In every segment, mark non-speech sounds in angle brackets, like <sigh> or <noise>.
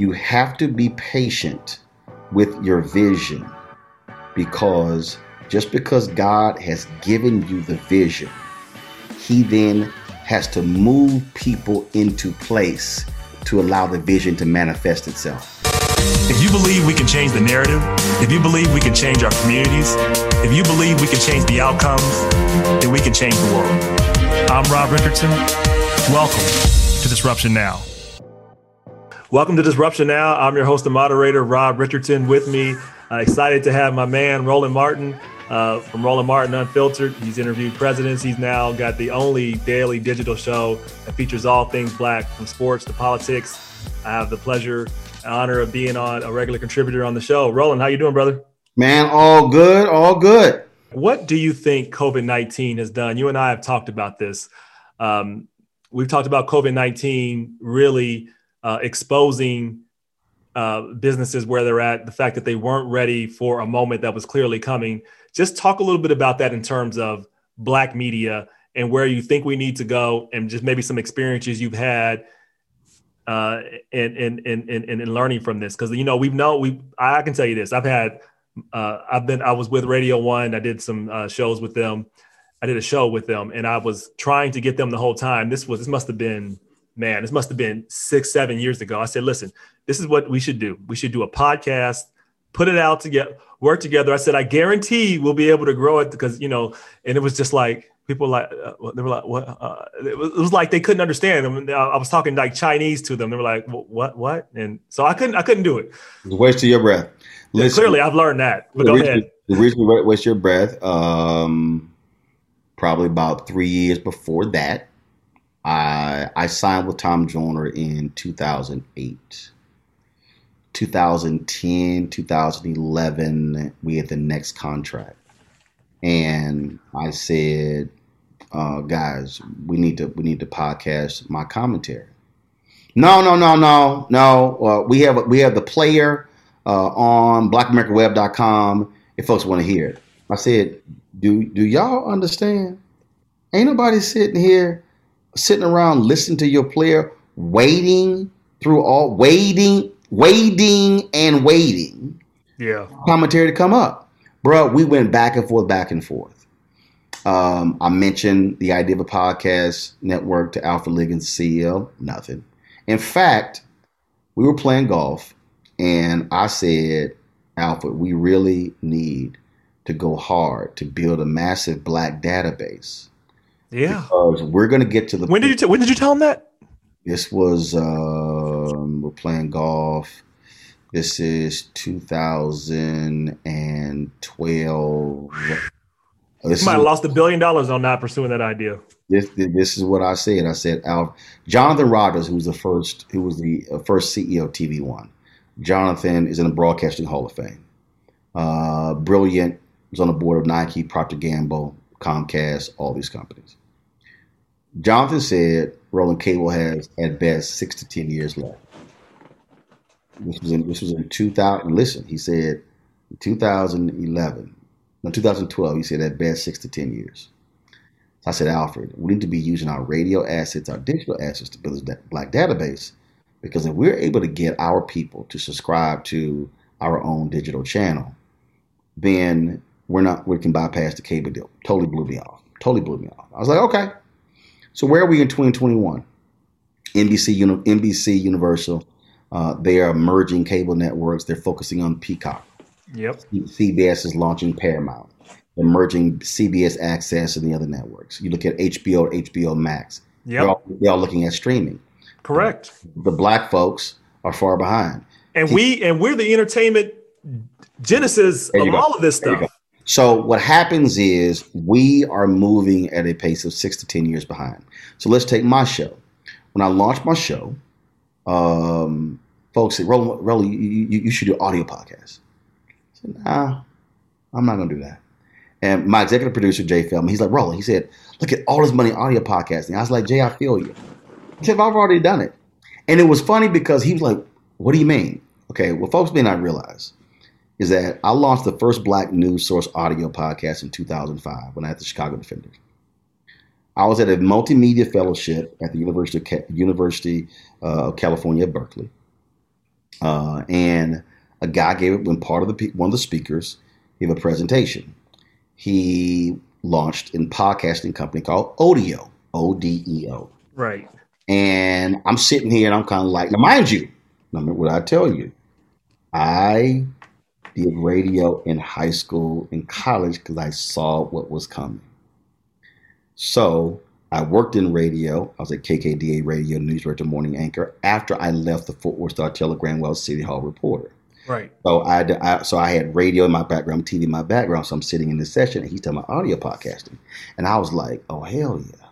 you have to be patient with your vision because just because God has given you the vision, He then has to move people into place to allow the vision to manifest itself. If you believe we can change the narrative, if you believe we can change our communities, if you believe we can change the outcomes, then we can change the world. I'm Rob Richardson. Welcome to Disruption Now. Welcome to Disruption Now. I'm your host and moderator, Rob Richardson. With me, uh, excited to have my man, Roland Martin, uh, from Roland Martin Unfiltered. He's interviewed presidents. He's now got the only daily digital show that features all things black, from sports to politics. I have the pleasure and honor of being on a regular contributor on the show. Roland, how you doing, brother? Man, all good, all good. What do you think COVID 19 has done? You and I have talked about this. Um, we've talked about COVID 19 really uh, exposing uh, businesses where they're at, the fact that they weren't ready for a moment that was clearly coming. Just talk a little bit about that in terms of Black media and where you think we need to go, and just maybe some experiences you've had uh, in, in, in, in, in learning from this. Because, you know, we've known, we, I can tell you this, I've had, uh, I've been, I was with Radio One, I did some uh, shows with them. I did a show with them and I was trying to get them the whole time. This was, this must have been man, this must have been six, seven years ago. I said, listen, this is what we should do. We should do a podcast, put it out together, work together. I said, I guarantee we'll be able to grow it because, you know, and it was just like, people like, uh, they were like, what? Uh, it, was, it, was, like they couldn't understand. I, mean, I was talking like Chinese to them. They were like, what, what? And so I couldn't, I couldn't do it. Waste of your breath. Listen, Clearly I've learned that, but go reason, ahead. The reason waste your breath, um, probably about three years before that, I I signed with Tom Joyner in 2008. 2010, 2011, we had the next contract. And I said, uh, guys, we need to we need to podcast my commentary. No, no, no, no, no. Uh, we have we have the player uh, on blackamericaweb.com if folks want to hear it. I said, do do y'all understand? Ain't nobody sitting here sitting around listening to your player, waiting through all waiting, waiting and waiting. Yeah. Commentary to come up. Bro, we went back and forth, back and forth. Um, I mentioned the idea of a podcast network to Alfred Liggins, CEO. Nothing. In fact, we were playing golf, and I said, Alfred, we really need to go hard to build a massive black database yeah. Because we're gonna get to the. When did you t- When did you tell him that? This was um, we're playing golf. This is 2012. This might have lost a billion dollars on not pursuing that idea. This this is what I said. I said Al, Jonathan Rogers, who was the first, who was the uh, first CEO of TV One. Jonathan is in the Broadcasting Hall of Fame. Uh, brilliant. Was on the board of Nike, Procter Gamble, Comcast, all these companies. Jonathan said Roland Cable has at best six to ten years left. This was in this was in 2000. Listen, he said 2011, no 2012. He said at best six to ten years. So I said, Alfred, we need to be using our radio assets, our digital assets to build this black database, because if we're able to get our people to subscribe to our own digital channel, then we're not we can bypass the cable deal. Totally blew me off. Totally blew me off. I was like, okay. So where are we in 2021? NBC, NBC, Universal, uh, they are merging cable networks. They're focusing on Peacock. Yep. CBS is launching Paramount. They're merging CBS Access and the other networks. You look at HBO, HBO Max. Yep. They're all, they're all looking at streaming. Correct. The black folks are far behind. And we and we're the entertainment genesis of go. all of this stuff. So what happens is we are moving at a pace of six to ten years behind. So let's take my show. When I launched my show, um, folks said, "Roland, Roland, you, you, should do audio podcasts." I said, "Nah, I'm not going to do that." And my executive producer Jay Feldman, he's like, "Roland," he said, "Look at all this money audio podcasting." I was like, "Jay, I feel you." He said, "I've already done it," and it was funny because he was like, "What do you mean?" Okay, well, folks may not realize is that I launched the first Black News Source audio podcast in 2005 when I had the Chicago Defenders. I was at a multimedia fellowship at the University of, Ca- University uh, of California at Berkeley, uh, and a guy gave it when part of the one of the speakers gave a presentation. He launched a podcasting company called Odeo, O D E O. Right. And I'm sitting here and I'm kind of like, now mind you, remember what I tell you, I did radio in high school and college because I saw what was coming. So I worked in radio. I was at KKDA Radio News Director Morning Anchor after I left the Fort Worth Star Telegram Wells City Hall reporter. Right. So I, I, so I had radio in my background, TV in my background. So I'm sitting in this session, and he's talking about audio podcasting, and I was like, "Oh hell yeah!"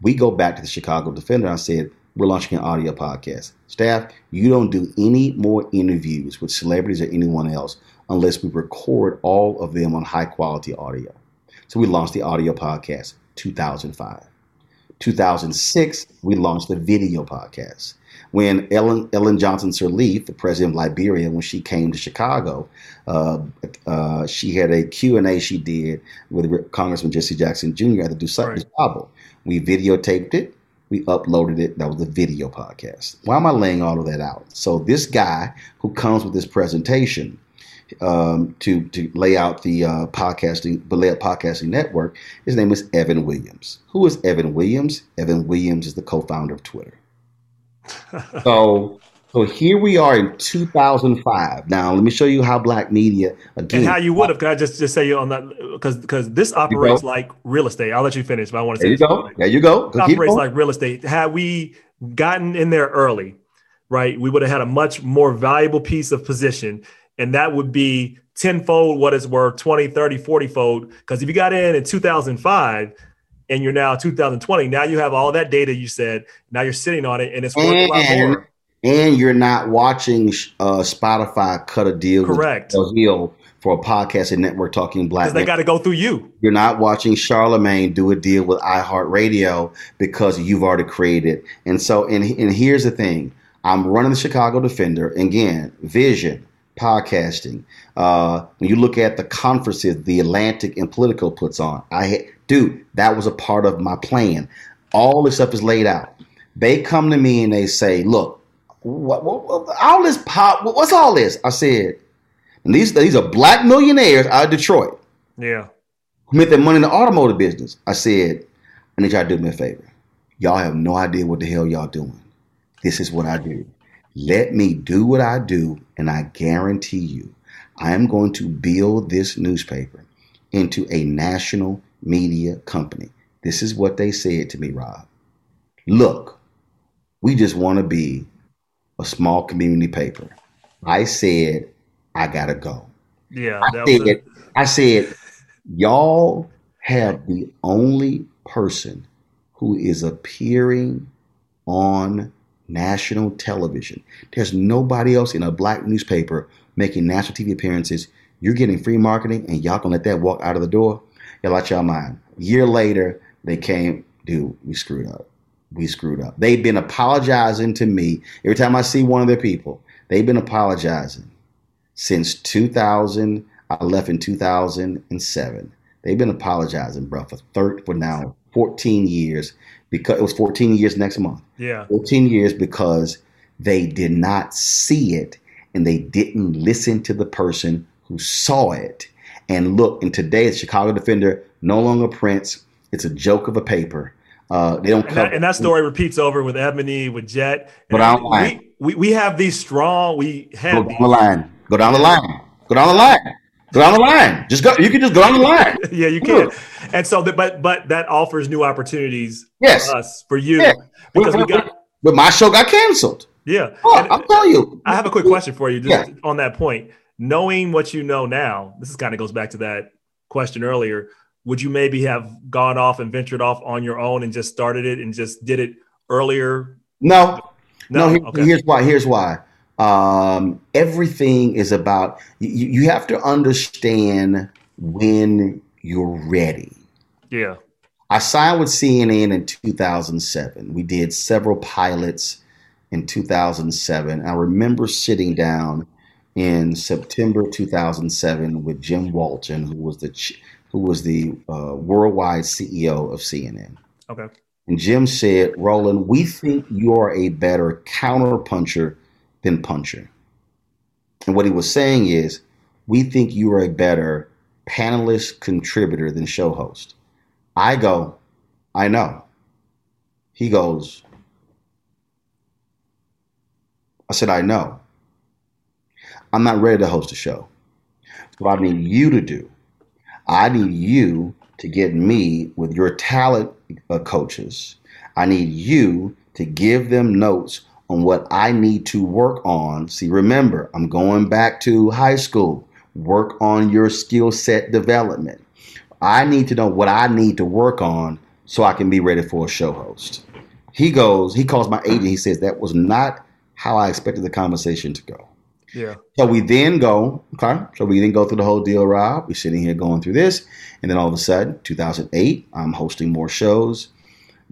We go back to the Chicago Defender. I said, "We're launching an audio podcast. Staff, you don't do any more interviews with celebrities or anyone else unless we record all of them on high quality audio." So we launched the audio podcast 2005. 2006, we launched the video podcast. When Ellen, Ellen Johnson Sirleaf, the president of Liberia, when she came to Chicago, uh, uh, she had a Q&A she did with Congressman Jesse Jackson Jr. at the DuSable. Right. We videotaped it. We uploaded it. That was the video podcast. Why am I laying all of that out? So this guy who comes with this presentation um, to to lay out the uh, podcasting, the Layout Podcasting Network. His name is Evan Williams. Who is Evan Williams? Evan Williams is the co-founder of Twitter. <laughs> so so here we are in 2005. Now let me show you how black media again. And how you would have. Can I just just say you on that because because this operates like real estate. I'll let you finish, but I want to say there you go. There you go. It operates like real estate. Had we gotten in there early, right, we would have had a much more valuable piece of position and that would be tenfold what it's worth 20 30 40 fold because if you got in in 2005 and you're now 2020 now you have all that data you said. Now you're sitting on it and it's worth and, a lot more. and you're not watching uh, spotify cut a deal correct. With for a podcast and network talking black because they got to go through you. You're not watching charlemagne do a deal with iheartradio because you've already created. And so and, and here's the thing. I'm running the chicago defender. Again vision podcasting. Uh, when you look at the conferences the Atlantic and Politico puts on, I had, dude, that was a part of my plan. All this stuff is laid out. They come to me and they say, "Look, what, what, what all this pop? What's all this?" I said, and "These these are black millionaires out of Detroit." Yeah, who made their money in the automotive business. I said, "I need y'all to do me a favor. Y'all have no idea what the hell y'all doing. This is what I do." Let me do what I do, and I guarantee you, I am going to build this newspaper into a national media company. This is what they said to me, Rob. Look, we just want to be a small community paper. I said, I gotta go. Yeah, I said, I said, y'all have the only person who is appearing on national television. There's nobody else in a black newspaper making national TV appearances. You're getting free marketing and y'all gonna let that walk out of the door? Y'all out y'all mind. Year later, they came, dude, we screwed up. We screwed up. They've been apologizing to me. Every time I see one of their people, they've been apologizing since 2000. I left in 2007. They've been apologizing, bro, for third for now 14 years because it was 14 years next month. Yeah. 14 years because they did not see it and they didn't listen to the person who saw it. And look, and today the Chicago Defender no longer prints. It's a joke of a paper. Uh, they don't and that, and that, story repeats over with Ebony, with Jet. Go down the line. We, we, we have these strong. We have go down the line. Go down the line. Go down the line. Go down the line. Just go. You can just go down the line. <laughs> yeah, you can. And so, but but that offers new opportunities. Yes. For us for you yeah. because we got. But my show got canceled. Yeah. Oh, I'll tell you. I have a quick question for you, just yeah. on that point. Knowing what you know now, this is kind of goes back to that question earlier. Would you maybe have gone off and ventured off on your own and just started it and just did it earlier? No. No. no okay. Here's why. Here's why um, everything is about you, you have to understand when you're ready. Yeah. I signed with CNN in 2007. We did several pilots in 2007. I remember sitting down in September 2007 with Jim Walton, who was the who was the uh, worldwide CEO of CNN. Okay. And Jim said, "Roland, we think you are a better counterpuncher than puncher. And what he was saying is, we think you are a better panelist contributor than show host. I go, I know. He goes, I said, I know. I'm not ready to host a show. What I need you to do, I need you to get me with your talent uh, coaches. I need you to give them notes on what I need to work on. See, remember, I'm going back to high school. Work on your skill set development. I need to know what I need to work on so I can be ready for a show host. He goes, he calls my agent. He says, that was not how I expected the conversation to go. Yeah. So we then go, okay. So we then go through the whole deal, Rob. We're sitting here going through this. And then all of a sudden, 2008, I'm hosting more shows.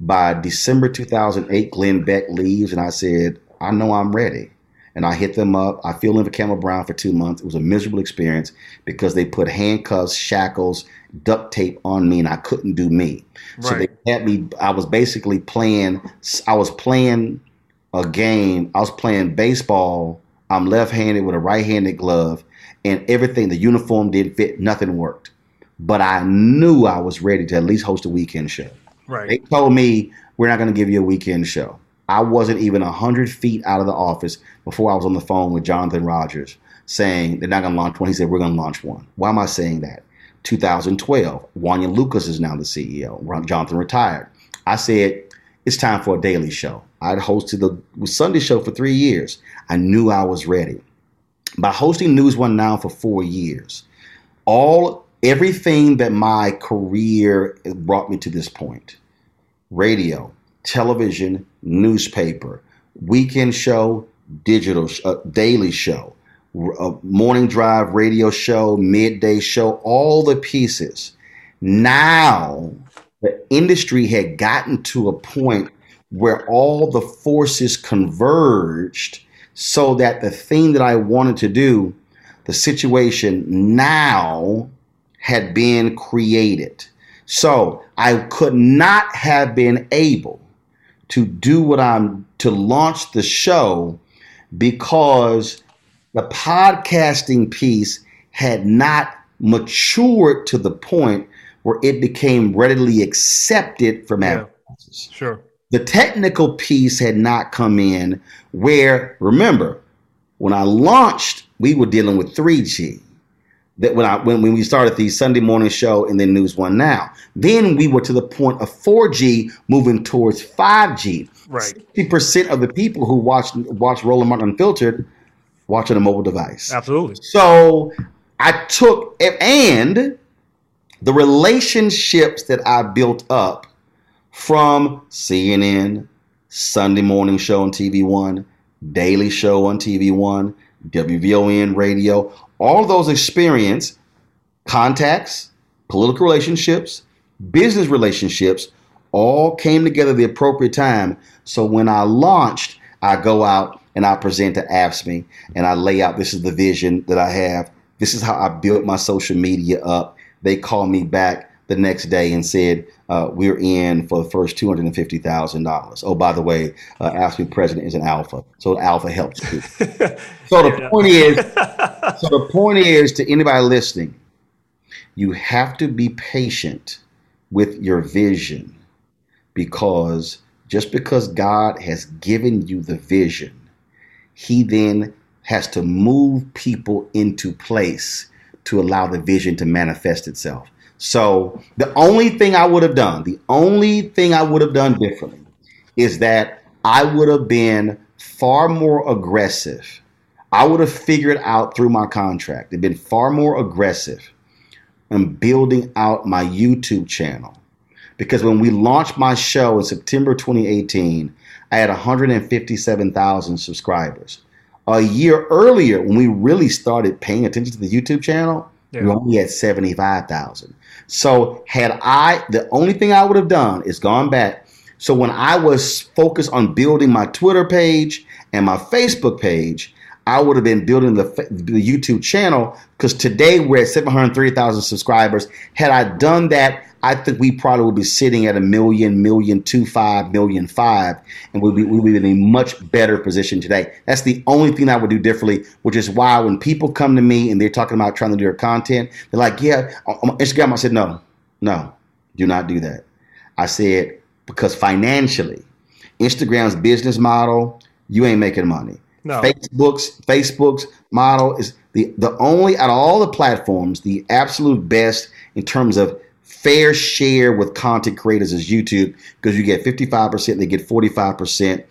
By December 2008, Glenn Beck leaves, and I said, I know I'm ready. And I hit them up. I filled in for Campbell Brown for two months. It was a miserable experience because they put handcuffs, shackles, duct tape on me, and I couldn't do me. Right. So they had me. I was basically playing. I was playing a game. I was playing baseball I'm left-handed with a right-handed glove, and everything the uniform didn't fit. Nothing worked, but I knew I was ready to at least host a weekend show. Right. They told me we're not going to give you a weekend show. I wasn't even hundred feet out of the office before I was on the phone with Jonathan Rogers saying they're not going to launch one. He said we're going to launch one. Why am I saying that? 2012, Wonya Lucas is now the CEO. Jonathan retired. I said it's time for a daily show. I'd hosted the Sunday show for three years. I knew I was ready. By hosting News One Now for four years, all everything that my career brought me to this point radio, television, newspaper, weekend show, digital, uh, daily show, uh, morning drive radio show, midday show, all the pieces. Now the industry had gotten to a point where all the forces converged so that the thing that I wanted to do, the situation now had been created. So I could not have been able to do what I'm to launch the show because the podcasting piece had not matured to the point where it became readily accepted from yeah, advertisers. Sure. The technical piece had not come in where, remember, when I launched, we were dealing with 3G. That when I when, when we started the Sunday morning show and then News One Now, then we were to the point of 4G moving towards 5G. Right. 60% of the people who watch watch Roland Martin Unfiltered watch on a mobile device. Absolutely. So I took and the relationships that I built up from CNN, Sunday morning show on TV One, Daily Show on TV One, WVON radio, all those experience, contacts, political relationships, business relationships, all came together the appropriate time. So when I launched, I go out and I present to AFSCME and I lay out this is the vision that I have. This is how I built my social media up. They call me back the next day and said, uh, we're in for the first $250,000. Oh, by the way, uh, AFSCME president is an alpha. So alpha helps too. <laughs> so the point is, <laughs> so the point is to anybody listening, you have to be patient with your vision because just because God has given you the vision, he then has to move people into place to allow the vision to manifest itself. So the only thing I would have done, the only thing I would have done differently is that I would have been far more aggressive. I would have figured out through my contract and been far more aggressive in building out my YouTube channel. Because when we launched my show in September 2018, I had 157,000 subscribers. A year earlier, when we really started paying attention to the YouTube channel, yeah. we only had 75,000. So had I, the only thing I would have done is gone back. So when I was focused on building my Twitter page and my Facebook page, I would have been building the, the YouTube channel because today we're at 730,000 subscribers. Had I done that, I think we probably would be sitting at a million, million two five, million five, and we'd be, we'd be in a much better position today. That's the only thing I would do differently, which is why when people come to me and they're talking about trying to do their content, they're like, yeah, on Instagram, I said, no, no, do not do that. I said, because financially, Instagram's business model, you ain't making money. No. Facebook's Facebook's model is the the only out of all the platforms, the absolute best in terms of fair share with content creators is YouTube because you get 55%, they get 45%.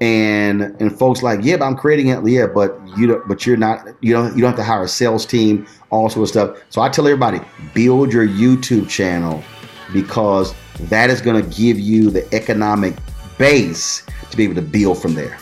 And and folks like, yeah, but I'm creating it, yeah, but you don't but you're not you don't you don't have to hire a sales team, all sort of stuff. So I tell everybody, build your YouTube channel because that is going to give you the economic base to be able to build from there.